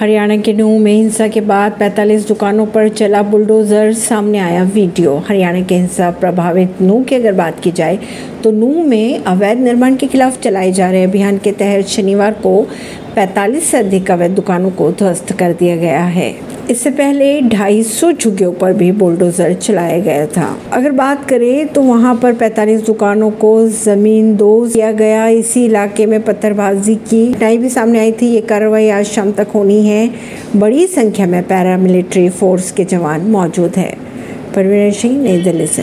हरियाणा के नूह में हिंसा के बाद 45 दुकानों पर चला बुलडोजर सामने आया वीडियो। हरियाणा के हिंसा प्रभावित नूह की अगर बात की जाए तो नूह में अवैध निर्माण के खिलाफ चलाए जा रहे अभियान के तहत शनिवार को 45 से अधिक अवैध दुकानों को ध्वस्त कर दिया गया है। इससे पहले 250 झुग्गियों पर भी बुलडोजर चलाया गया था। अगर बात करें तो वहाँ पर 45 दुकानों को ज़मीन दोज किया गया। इसी इलाके में पत्थरबाजी की टाई भी सामने आई थी। ये कार्रवाई आज शाम तक होनी है। बड़ी संख्या में पैरामिलिट्री फोर्स के जवान मौजूद है। परवीन सिंह, नई दिल्ली से।